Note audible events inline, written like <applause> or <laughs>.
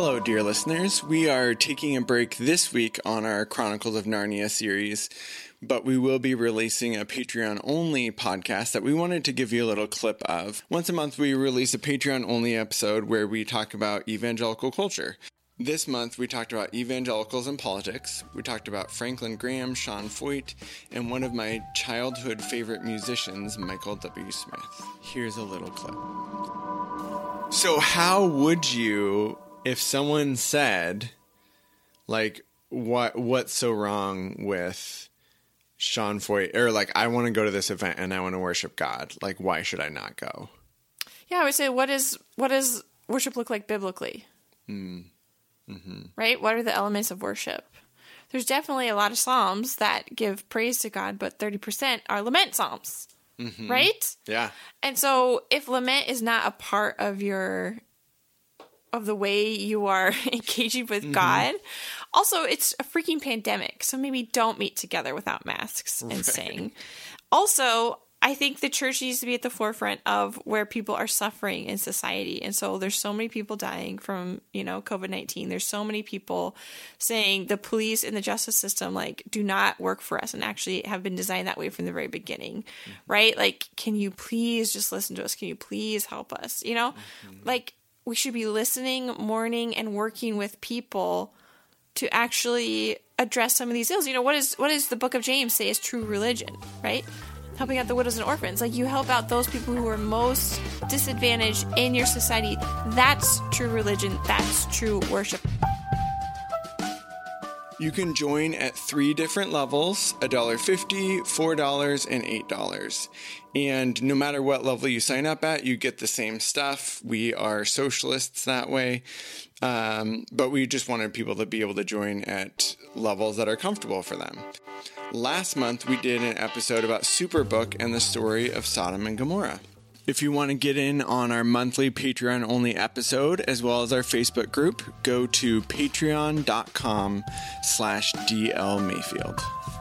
Hello, dear listeners. We are taking a break this week on our Chronicles of Narnia series, but we will be releasing a Patreon only podcast that we wanted to give you a little clip of. Once a month, we release a Patreon only episode where we talk about evangelical culture. This month, we talked about evangelicals and politics. We talked about Franklin Graham, Sean Feucht, and one of my childhood favorite musicians, Michael W. Smith. Here's a little clip. So, how would you, if someone said, like, what what's so wrong with Sean Feucht or like, I want to go to this event and I want to worship God, like, why should I not go? Yeah, I would say, what is what does worship look like biblically? Hmm. Mm-hmm. Right? What are the elements of worship? There's definitely a lot of psalms that give praise to God, but 30% are lament psalms. Mm-hmm. Right? Yeah. And so if lament is not a part of your of the way you are <laughs> engaging with mm-hmm. God, also it's a freaking pandemic. So maybe don't meet together without masks and sing. Also, I think the church needs to be at the forefront of where people are suffering in society. And so there's so many people dying from, you know, COVID-19. There's so many people saying the police and the justice system like do not work for us and actually have been designed that way from the very beginning. Mm-hmm. Right? Like can you please just listen to us? Can you please help us? You know? Mm-hmm. Like we should be listening, mourning and working with people to actually address some of these ills. You know, what is what does the book of James say is true religion, right? Helping out the widows and orphans. Like you help out those people who are most disadvantaged in your society. That's true religion. That's true worship. You can join at three different levels $1.50, $4, and $8. And no matter what level you sign up at, you get the same stuff. We are socialists that way. Um, but we just wanted people to be able to join at levels that are comfortable for them. Last month, we did an episode about Superbook and the story of Sodom and Gomorrah. If you want to get in on our monthly Patreon only episode as well as our Facebook group, go to patreon.com slash dlmayfield.